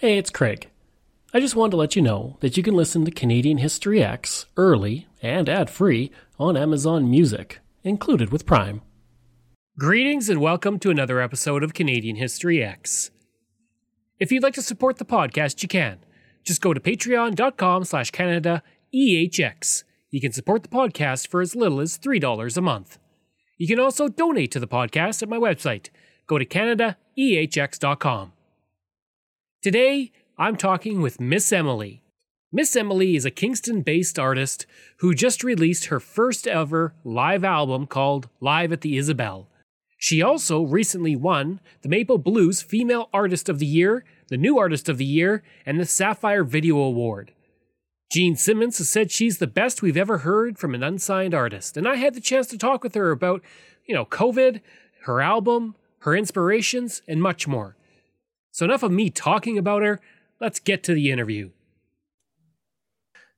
Hey, it's Craig. I just wanted to let you know that you can listen to Canadian History X early and ad free on Amazon Music, included with Prime. Greetings and welcome to another episode of Canadian History X. If you'd like to support the podcast, you can. Just go to patreon.com slash Canada EHX. You can support the podcast for as little as $3 a month. You can also donate to the podcast at my website. Go to CanadaEHX.com. Today, I'm talking with Miss Emily. Miss Emily is a Kingston based artist who just released her first ever live album called Live at the Isabel. She also recently won the Maple Blues Female Artist of the Year, the New Artist of the Year, and the Sapphire Video Award. Jean Simmons has said she's the best we've ever heard from an unsigned artist, and I had the chance to talk with her about, you know, COVID, her album, her inspirations, and much more. So, enough of me talking about her. Let's get to the interview.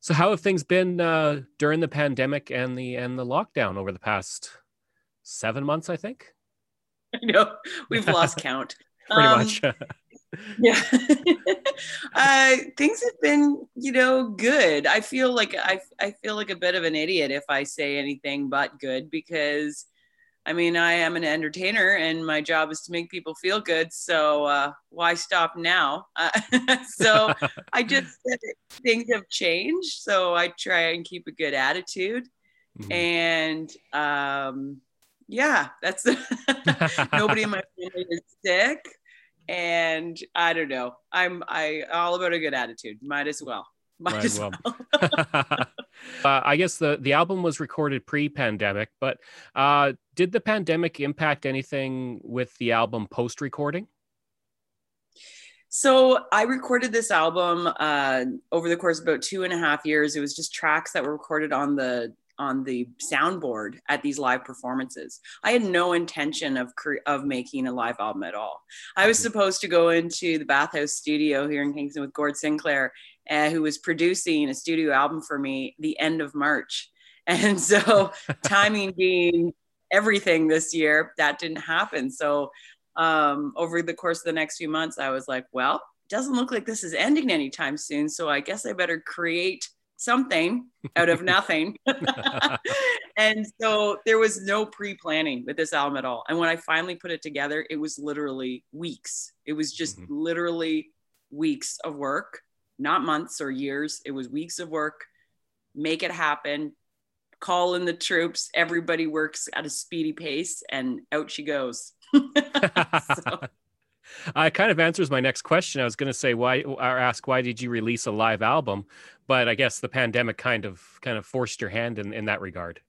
So, how have things been uh, during the pandemic and the and the lockdown over the past seven months? I think. I know we've lost count. Pretty um, much. yeah, uh, things have been, you know, good. I feel like I I feel like a bit of an idiot if I say anything but good because I mean, I am an entertainer and my job is to make people feel good. So uh, why stop now? Uh, so I just things have changed. So I try and keep a good attitude. Mm-hmm. And um, yeah, that's nobody in my family is sick. And I don't know. I'm I all about a good attitude. Might as well. Might right, well. well. Uh, I guess the the album was recorded pre-pandemic, but uh, did the pandemic impact anything with the album post-recording? So I recorded this album uh, over the course of about two and a half years. It was just tracks that were recorded on the on the soundboard at these live performances. I had no intention of cre- of making a live album at all. I was mm-hmm. supposed to go into the Bathouse Studio here in Kingston with Gord Sinclair uh, who was producing a studio album for me the end of March. And so, timing being everything this year, that didn't happen. So, um, over the course of the next few months, I was like, well, it doesn't look like this is ending anytime soon. So, I guess I better create something out of nothing. and so there was no pre-planning with this album at all. And when I finally put it together, it was literally weeks. It was just mm-hmm. literally weeks of work not months or years. It was weeks of work. Make it happen. Call in the troops. Everybody works at a speedy pace, and out she goes. so. Uh, it kind of answers my next question. I was going to say why, or ask why did you release a live album, but I guess the pandemic kind of kind of forced your hand in in that regard.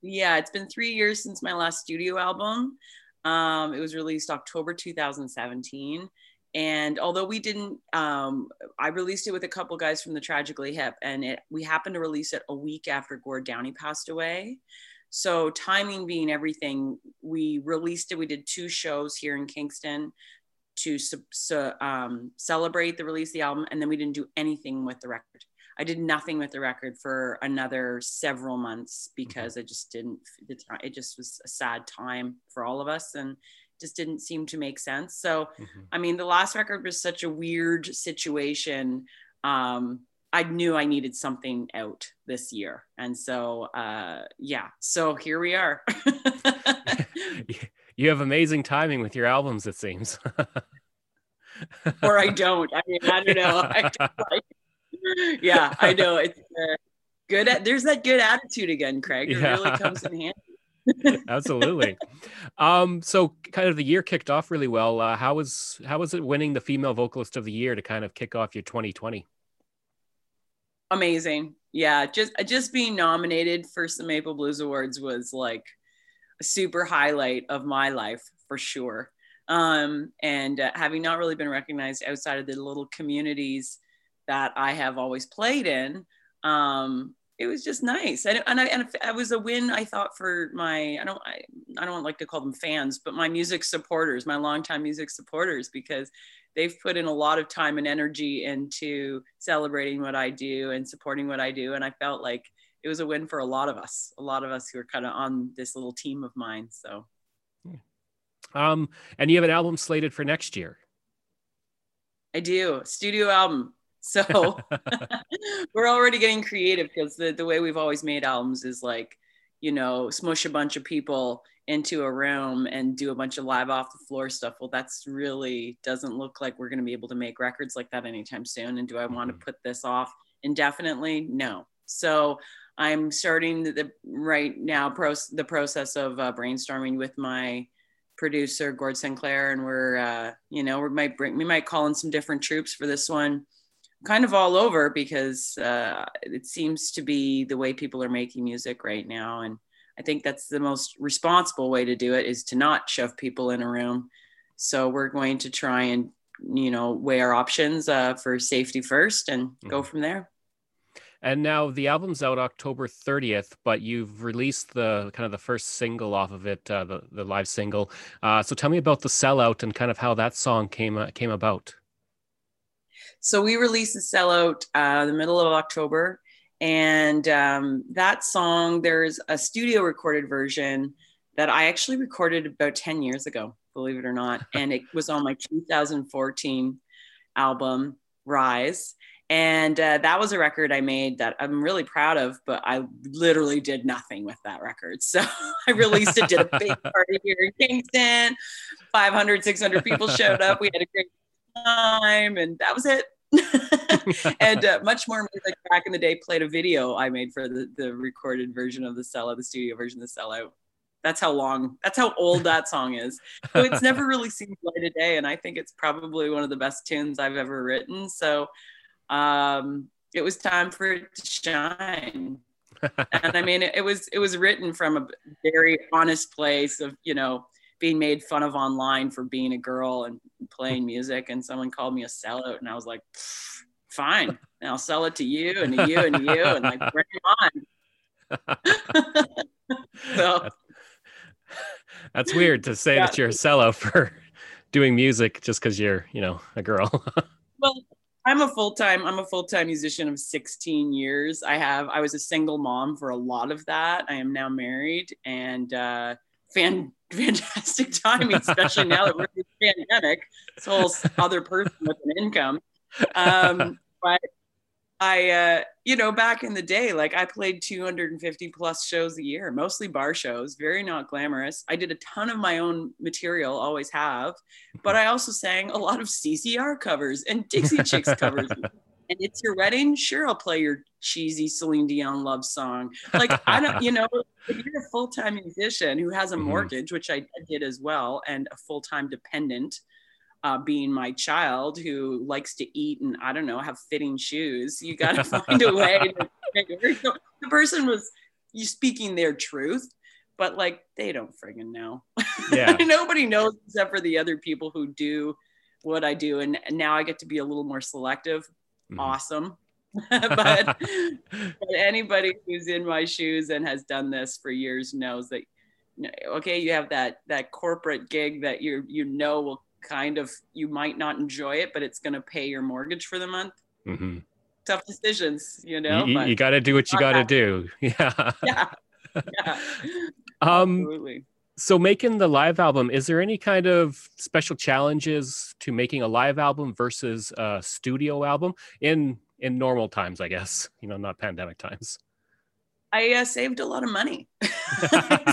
Yeah, it's been three years since my last studio album. Um, it was released October 2017, and although we didn't um, i released it with a couple guys from the tragically hip and it we happened to release it a week after gord downie passed away so timing being everything we released it we did two shows here in kingston to um, celebrate the release of the album and then we didn't do anything with the record i did nothing with the record for another several months because mm-hmm. i just didn't it just was a sad time for all of us and just didn't seem to make sense. So, mm-hmm. I mean, the last record was such a weird situation. Um, I knew I needed something out this year. And so, uh, yeah, so here we are. you have amazing timing with your albums, it seems. or I don't. I mean, I don't know. I don't like, yeah, I know. It's uh, good. At, there's that good attitude again, Craig. It yeah. really comes in handy. Absolutely. Um, so kind of the year kicked off really well. Uh, how was how was it winning the female vocalist of the year to kind of kick off your 2020? Amazing. Yeah, just just being nominated for some Maple Blues Awards was like a super highlight of my life for sure. Um, and uh, having not really been recognized outside of the little communities that I have always played in, um, it was just nice. And, and I, and it was a win, I thought, for my, I don't, I, I don't like to call them fans, but my music supporters, my longtime music supporters, because they've put in a lot of time and energy into celebrating what I do and supporting what I do. And I felt like it was a win for a lot of us, a lot of us who are kind of on this little team of mine. So, um, and you have an album slated for next year. I do. Studio album. So we're already getting creative because the, the way we've always made albums is like, you know, smush a bunch of people into a room and do a bunch of live off the floor stuff. Well, that's really doesn't look like we're going to be able to make records like that anytime soon. And do I want to mm-hmm. put this off indefinitely? No. So I'm starting the right now pros, the process of uh, brainstorming with my producer Gord Sinclair, and we're uh, you know we might bring we might call in some different troops for this one, kind of all over because uh, it seems to be the way people are making music right now, and I think that's the most responsible way to do it is to not shove people in a room. So we're going to try and you know weigh our options uh, for safety first and mm-hmm. go from there. And now the album's out October 30th, but you've released the kind of the first single off of it, uh, the the live single. Uh, so tell me about the sellout and kind of how that song came uh, came about. So we released the sellout uh, the middle of October, and um, that song there's a studio recorded version that I actually recorded about 10 years ago, believe it or not, and it was on my 2014 album Rise and uh, that was a record I made that I'm really proud of, but I literally did nothing with that record. So I released it, did a big party here in Kingston. 500, 600 people showed up. We had a great time, and that was it. and uh, much more music back in the day played a video I made for the, the recorded version of the sellout, the studio version of the sellout. That's how long, that's how old that song is. So it's never really seen light of day. And I think it's probably one of the best tunes I've ever written. So um, it was time for it to shine. and I mean, it, it, was it was written from a very honest place of you know being made fun of online for being a girl and playing music, and someone called me a sellout, and I was like, fine, and I'll sell it to you and to you and to you, and like bring it on. so that's, weird to say yeah. that you're a sellout for doing music just because you're you know a girl. well, I'm a full time. I'm a full time musician of 16 years. I have. I was a single mom for a lot of that. I am now married and uh, fan fantastic timing, especially now that we're in the pandemic. This whole other person with an income. Um, but I, uh, you know, back in the day, like I played 250 plus shows a year, mostly bar shows, very not glamorous. I did a ton of my own material, always have, but I also sang a lot of CCR covers and Dixie Chicks covers. and it's your wedding, sure, I'll play your cheesy Celine Dion love song. Like, I don't, you know, if you're a full time musician who has a mm-hmm. mortgage, which I did as well, and a full time dependent, uh, being my child who likes to eat and I don't know have fitting shoes. You got to find a way. To, so the person was you speaking their truth, but like they don't friggin' know. Yeah, nobody knows except for the other people who do what I do, and now I get to be a little more selective. Mm-hmm. Awesome. but, but anybody who's in my shoes and has done this for years knows that okay you have that that corporate gig that you you know will kind of you might not enjoy it, but it's going to pay your mortgage for the month. Mm-hmm. Tough decisions, you know. You, you got to do what you got to do. Yeah. Yeah. yeah. um, Absolutely. So making the live album, is there any kind of special challenges to making a live album versus a studio album in in normal times? I guess you know, not pandemic times. I uh, saved a lot of money. I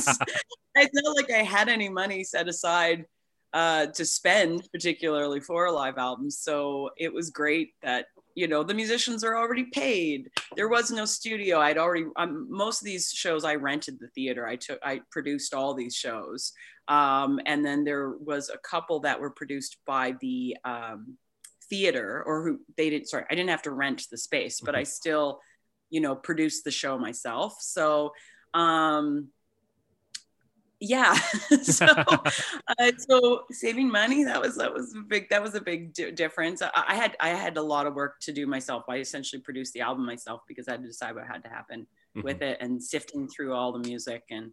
felt like I had any money set aside uh, to spend, particularly for a live album. So it was great that you know the musicians are already paid. There was no studio. I'd already um, most of these shows I rented the theater. I took I produced all these shows, um, and then there was a couple that were produced by the um, theater or who they didn't. Sorry, I didn't have to rent the space, but I mm-hmm. still, you know, produced the show myself. So. Um, yeah. So uh, so saving money that was that was a big that was a big d- difference. I, I, had i had a lot of work to do myself. I essentially produced the album myself because i had to decide what had to happen mm-hmm. with it and sifting through all the music and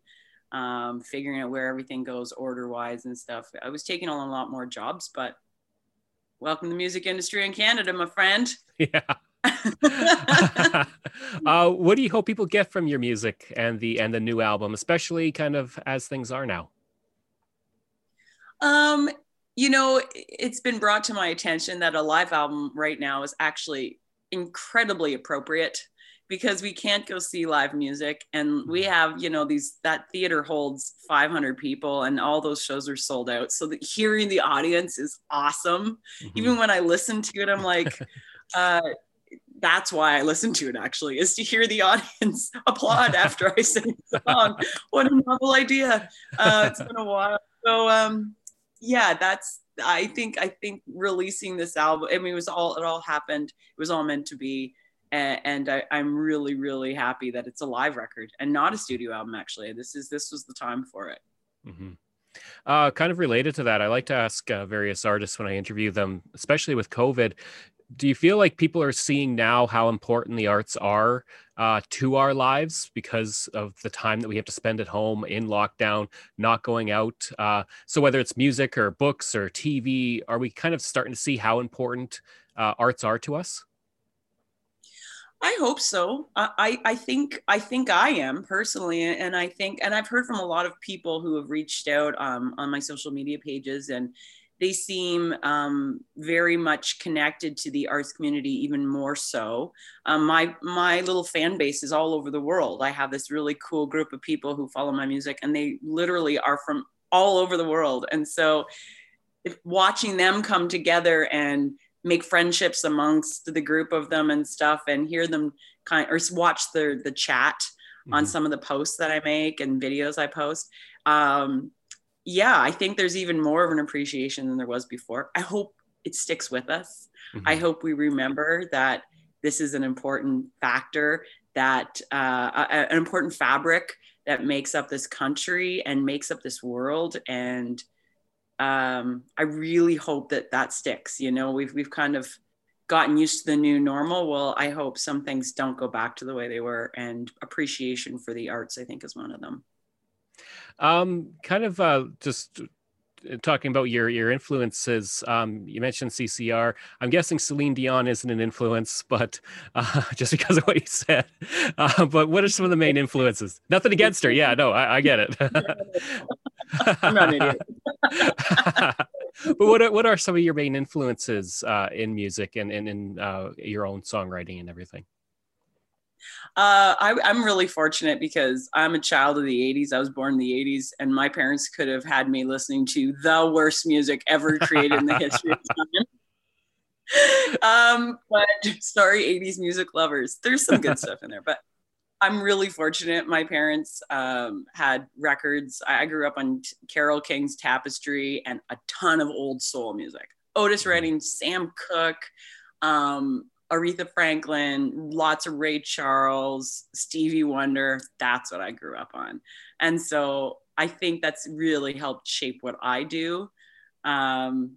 um, figuring out where everything goes order wise and stuff. I was taking on a lot more jobs but welcome to the music industry in canada my friend. Yeah uh, what do you hope people get from your music and the and the new album, especially kind of as things are now? Um, you know, it's been brought to my attention that a live album right now is actually incredibly appropriate because we can't go see live music and we mm-hmm. have you know these that theater holds 500 people and all those shows are sold out so that hearing the audience is awesome mm-hmm. even when i listen to it i'm like uh, that's why I listen to it actually, is to hear the audience applaud after I sing the song. What a novel idea. Uh, it's been a while. So um, yeah, that's I think I think releasing this album, I mean it was all it all happened. It was all meant to be. And, and I, I'm really, really happy that it's a live record and not a studio album. Actually, this is this was the time for it. Mm-hmm. Uh, kind of related to that, I like to ask uh, various artists when I interview them, especially with COVID, do you feel like people are seeing now how important the arts are uh, to our lives because of the time that we have to spend at home in lockdown, not going out? Uh, so whether it's music or books or TV, are we kind of starting to see how important uh, arts are to us? I hope so. I, I think I think I am personally, and I think, and I've heard from a lot of people who have reached out um, on my social media pages and they seem um, very much connected to the arts community even more so. Um, my my little fan base is all over the world. I have this really cool group of people who follow my music and they literally are from all over the world. And so watching them come together and make friendships amongst the group of them and stuff and hear them kind or watch the the chat mm-hmm. on some of the posts that i make and videos i post um, yeah, I think there's even more of an appreciation than there was before. I hope it sticks with us. Mm-hmm. I hope we remember that this is an important factor, that uh, an important fabric that makes up this country and makes up this world. And um, I really hope that that sticks. You know, we've we've kind of gotten used to the new normal. Well, I hope some things don't go back to the way they were, and appreciation for the arts, I think, is one of them. Um, kind of uh, just uh, talking about your your influences. Um, you mentioned CCR. I'm guessing Celine Dion isn't an influence, but uh, just because of what you said. Uh, but what are some of the main influences? Nothing against her. Yeah, no, I, I get it. I'm not an idiot. but what are, what are some of your main influences uh, in music and, and in uh, your own songwriting and everything? Uh, I, am really fortunate because I'm a child of the 80s. I was born in the 80s, and my parents could have had me listening to the worst music ever created in the history of time. um, but sorry, 80s music lovers. There's some good stuff in there, but I'm really fortunate. My parents um, had records. I grew up on Carole King's Tapestry and a ton of old soul music. Otis mm-hmm. Redding, Sam Cooke, um, Aretha Franklin, lots of Ray Charles, Stevie Wonder. That's what I grew up on. And so I think that's really helped shape what I do. Um,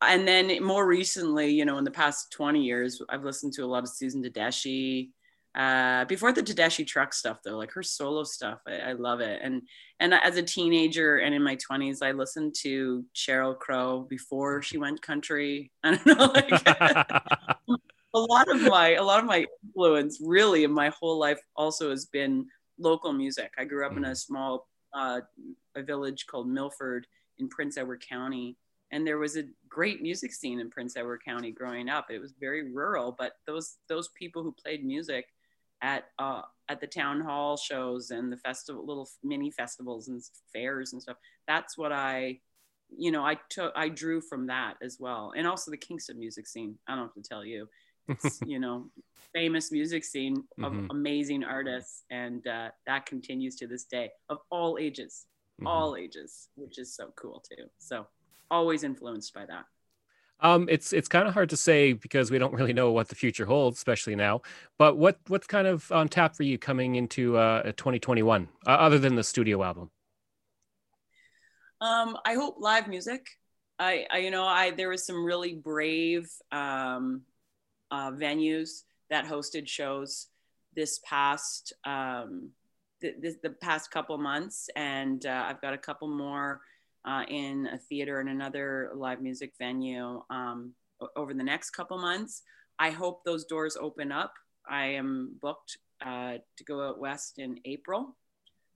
and then more recently, you know, in the past 20 years, I've listened to a lot of Susan Tedeschi. Uh, before the Tedeschi Trucks stuff, though, like her solo stuff, I, I, love it. And and as a teenager and in my 20s, I listened to Sheryl Crow before she went country. I don't know, like a lot of my a lot of my influence really in my whole life also has been local music. I grew up in a mm. small uh, a village called Milford in Prince Edward County, and there was a great music scene in Prince Edward County growing up. It was very rural, but those those people who played music at uh, at the town hall shows and the festival little mini festivals and fairs and stuff. That's what I you know I took I drew from that as well, and also the Kingston music scene. I don't have to tell you you know famous music scene of mm-hmm. amazing artists and uh, that continues to this day of all ages mm-hmm. all ages which is so cool too so always influenced by that um, it's it's kind of hard to say because we don't really know what the future holds, especially now. But what what's kind of on tap for you coming into uh, 2021, uh, other than the studio album? Um, I hope live music. I, I, you know I there was some really brave um, uh, venues that hosted shows this past um, the, the past couple months, and uh, I've got a couple more uh, in a theater and another live music venue um, over the next couple months. I hope those doors open up. I am booked uh, to go out west in April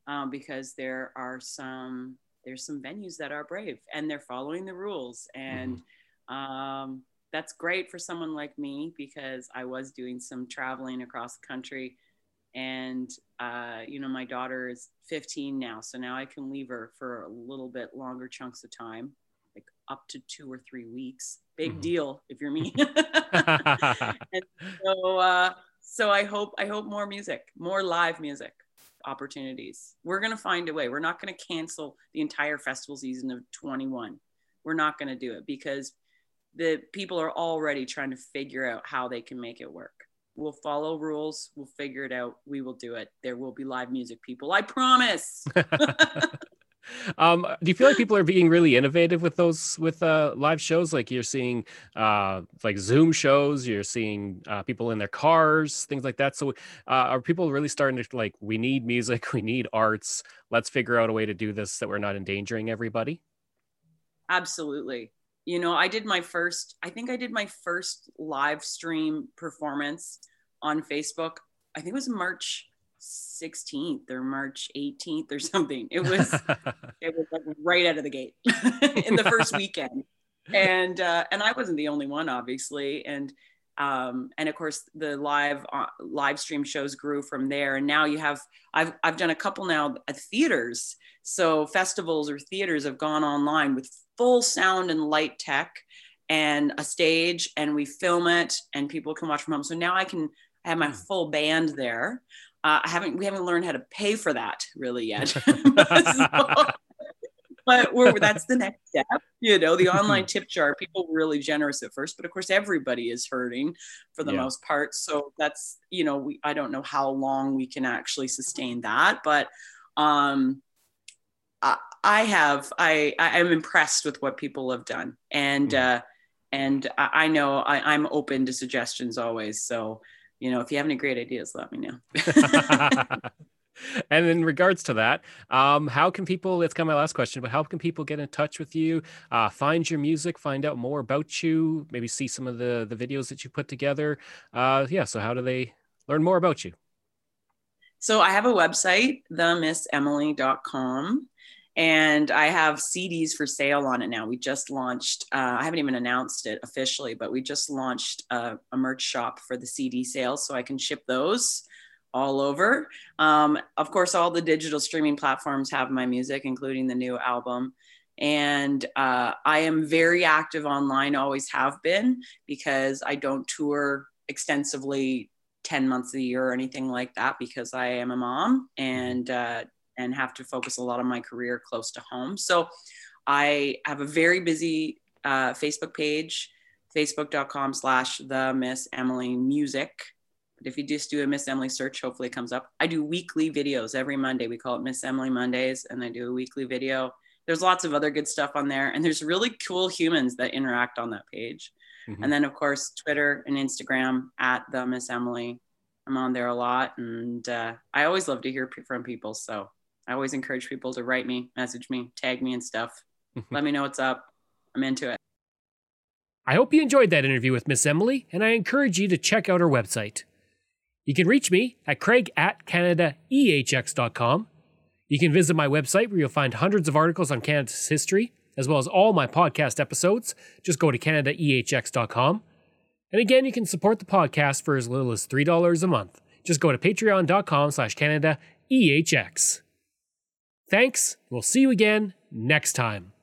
um, because there are some there's some venues that are brave and they're following the rules and mm-hmm. um, that's great for someone like me because i was doing some traveling across the country and uh, you know my daughter is 15 now so now i can leave her for a little bit longer chunks of time like up to two or three weeks. Big mm-hmm. deal if you're me and so uh, so i hope i hope more music more live music opportunities. We're going to find a way. We're not going to cancel the entire festival season of 21 we're not going to do it because the people are already trying to figure out how they can make it work We'll follow rules. We'll figure it out. We will do it. There will be live music, people. I promise. um, do you feel like people are being really innovative with those with uh, live shows? Like you're seeing uh, like Zoom shows, you're seeing uh, people in their cars, things like that. So uh, are people really starting to like, we need music, we need arts. Let's figure out a way to do this that we're not endangering everybody. Absolutely you know i did my first i think i did my first live stream performance on facebook. I think it was march 16th or march 18th or something. It was it was like right out of the gate in the first weekend. And uh, and i wasn't the only one obviously. And um, and of course the live uh, live stream shows grew from there. And now you have i've i've done a couple now at theaters. So festivals or theaters have gone online with full sound and light tech and a stage and we film it and people can watch from home. So now i can have my hmm. full band there. Uh, i haven't we haven't learned how to pay for that really yet. So, but we're, that's the next step you know the online tip jar. People were really generous at first but of course everybody is hurting for the yeah. most part. So that's you know we i don't know how long we can actually sustain that but um I have I I am impressed with what people have done, and mm. uh, and I, I know I, I'm open to suggestions always. So you know, if you have any great ideas, let me know. and in regards to that, um, how can people? It's kind of my last question, but how can people get in touch with you, uh, find your music, find out more about you, maybe see some of the the videos that you put together? Uh, yeah. So how do they learn more about you? So I have a website, themissemily.com and I have CDs for sale on it now. We just launched, uh, I haven't even announced it officially, but we just launched a, a, merch shop for the CD sales so I can ship those all over. Um, of course, all the digital streaming platforms have my music, including the new album. And uh, I am very active online, always have been, because I don't tour extensively 10 months a year or anything like that because I am a mom and uh, and have to focus a lot of my career close to home. So I have a very busy uh, Facebook page, facebook.com slash the Miss Emily Music. But if you just do a Miss Emily search, hopefully it comes up. I do weekly videos every Monday. We call it Miss Emily Mondays, and I do a weekly video. There's lots of other good stuff on there, and there's really cool humans that interact on that page. Mm-hmm. And then, of course, Twitter and Instagram at the Miss Emily. I'm on there a lot, and uh, I always love to hear from people. So I always encourage people to write me, message me, tag me and stuff. Let me know what's up. I'm into it. I hope you enjoyed that interview with Miss Emily, and I encourage you to check out her website. You can reach me at craig at canadaehx.com. You can visit my website where you'll find hundreds of articles on Canada's history, as well as all my podcast episodes. Just go to canadaehx.com. And again, you can support the podcast for as little as $3 a month. Just go to patreon.com slash canadaehx. Thanks. We'll see you again next time.